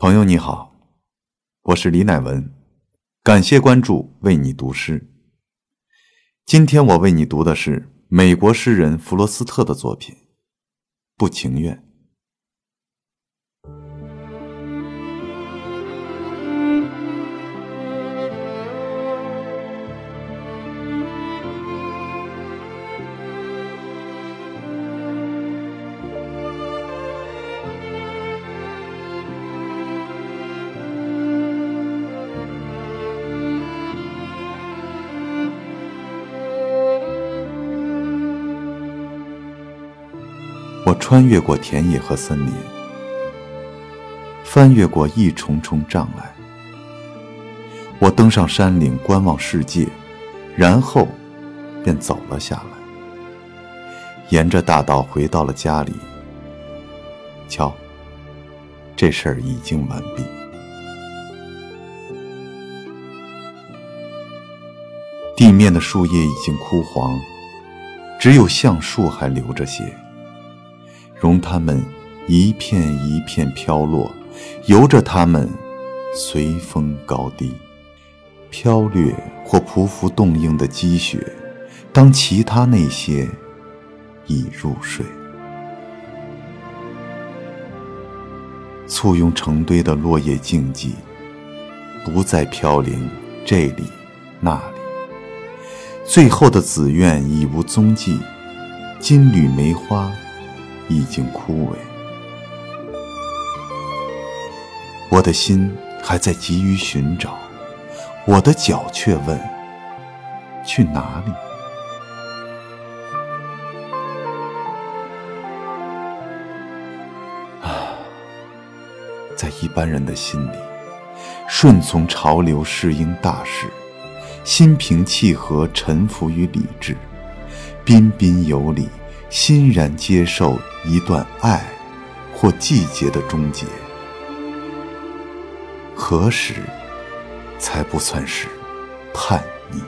朋友你好，我是李乃文，感谢关注，为你读诗。今天我为你读的是美国诗人弗罗斯特的作品《不情愿》。穿越过田野和森林，翻越过一重重障碍。我登上山岭观望世界，然后便走了下来，沿着大道回到了家里。瞧，这事儿已经完毕。地面的树叶已经枯黄，只有橡树还留着些。容它们一片一片飘落，由着它们随风高低，飘掠或匍匐冻硬的积雪。当其他那些已入睡，簇拥成堆的落叶静寂，不再飘零这里那里。最后的紫苑已无踪迹，金缕梅花。已经枯萎，我的心还在急于寻找，我的脚却问：去哪里？啊，在一般人的心里，顺从潮流适应大事，心平气和，臣服于理智，彬彬有礼。欣然接受一段爱或季节的终结，何时才不算是叛逆？